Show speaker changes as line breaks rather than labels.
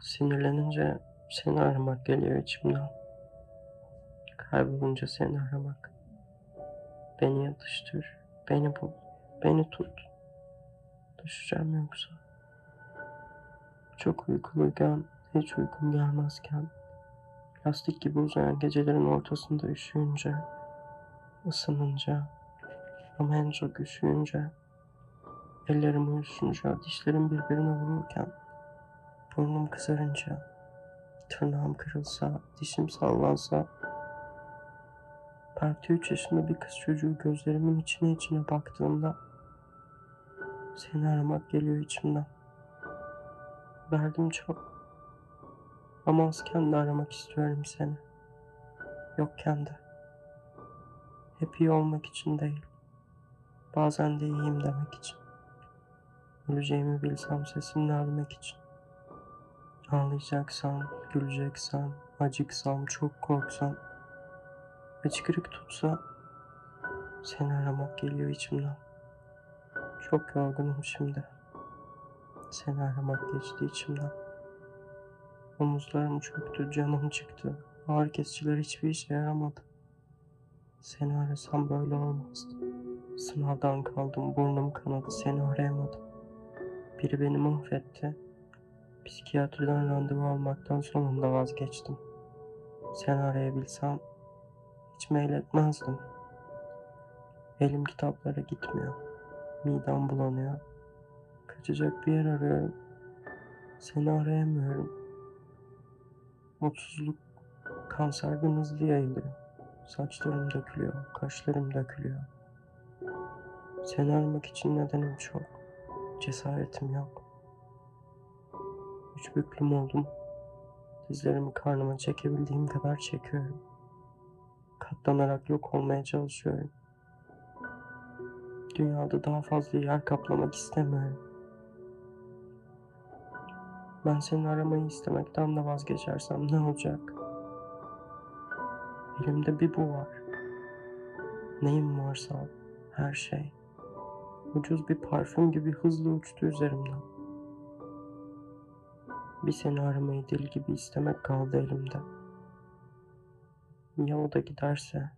Sinirlenince seni aramak geliyor içimden. Kaybolunca seni aramak. Beni yatıştır, beni bul, beni tut. Düşeceğim yoksa. Çok uykuluyken, hiç uykum gelmezken, lastik gibi uzayan gecelerin ortasında üşüyünce, ısınınca, ama en çok üşüyünce, ellerim uyuşunca, dişlerim birbirine vururken, burnum kızarınca, tırnağım kırılsa, dişim sallansa, Belki üç yaşında bir kız çocuğu gözlerimin içine içine baktığında seni aramak geliyor içimden. Verdim çok. Ama azken de aramak istiyorum seni. Yokken de. Hep iyi olmak için değil. Bazen de iyiyim demek için. Öleceğimi bilsem sesimle ölmek için. Ağlayacaksam, güleceksem, acıksam, çok korksam, hıçkırık tutsa seni aramak geliyor içimden. Çok yorgunum şimdi. Seni aramak geçti içimden. Omuzlarım çöktü, canım çıktı. Ağrı kesiciler hiçbir işe yaramadı. Seni arasam böyle olmazdı. Sınavdan kaldım, burnum kanadı, seni arayamadım. Biri beni mahvetti. Psikiyatriden randevu almaktan sonunda vazgeçtim. Seni arayabilsem hiç mail etmezdim. Elim kitaplara gitmiyor. Midem bulanıyor. Kaçacak bir yer arıyorum. Seni arayamıyorum. Mutsuzluk kanserden hızlı yayılıyor. Saçlarım dökülüyor, kaşlarım dökülüyor. Seni aramak için nedenim çok. Cesaretim yok. Üç büklüm oldum. Dizlerimi karnıma çekebildiğim kadar çekiyorum. Katlanarak yok olmaya çalışıyorum. Dünyada daha fazla yer kaplamak istemiyorum. Ben seni aramayı istemekten de vazgeçersem ne olacak? Elimde bir bu var. Neyim varsa her şey. Ucuz bir parfüm gibi hızlı uçtu üzerimden. Bir seni aramayı deli gibi istemek kaldı elimde. Ya o da giderse?